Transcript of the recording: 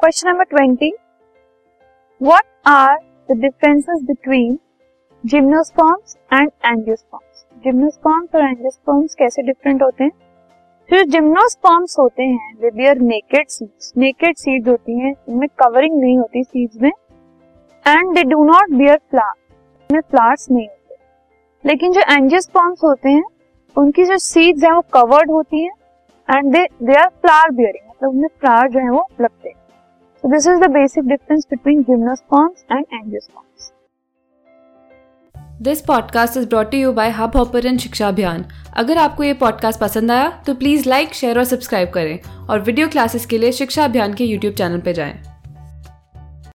Question number twenty what are the differences between gymnosperms and angiosperms gymnosperms और angiosperms कैसे different होते हैं? जो जिम्नोस्पर्म्स होते हैं वे bear naked seeds naked seeds होती हैं, इनमें कवरिंग नहीं होती सीड्स में. And they do not bear flower में फ्लावर्स नहीं होते. लेकिन जो एंजियोस्पर्म्स होते हैं, उनकी जो सीड्स हैं, वो कवर्ड होती हैं. And they they are flower bearing मतलब उनमें फ्लावर जो है, वो लगते हैं. This is the basic difference between gymnosperms and angiosperms this podcast is brought you by Hubhopper and Shiksha Abhiyan अगर आपको ये पॉडकास्ट पसंद आया तो प्लीज़ लाइक शेयर और सब्सक्राइब करें और वीडियो क्लासेस के लिए शिक्षा अभियान के यूट्यूब चैनल पर जाएँ।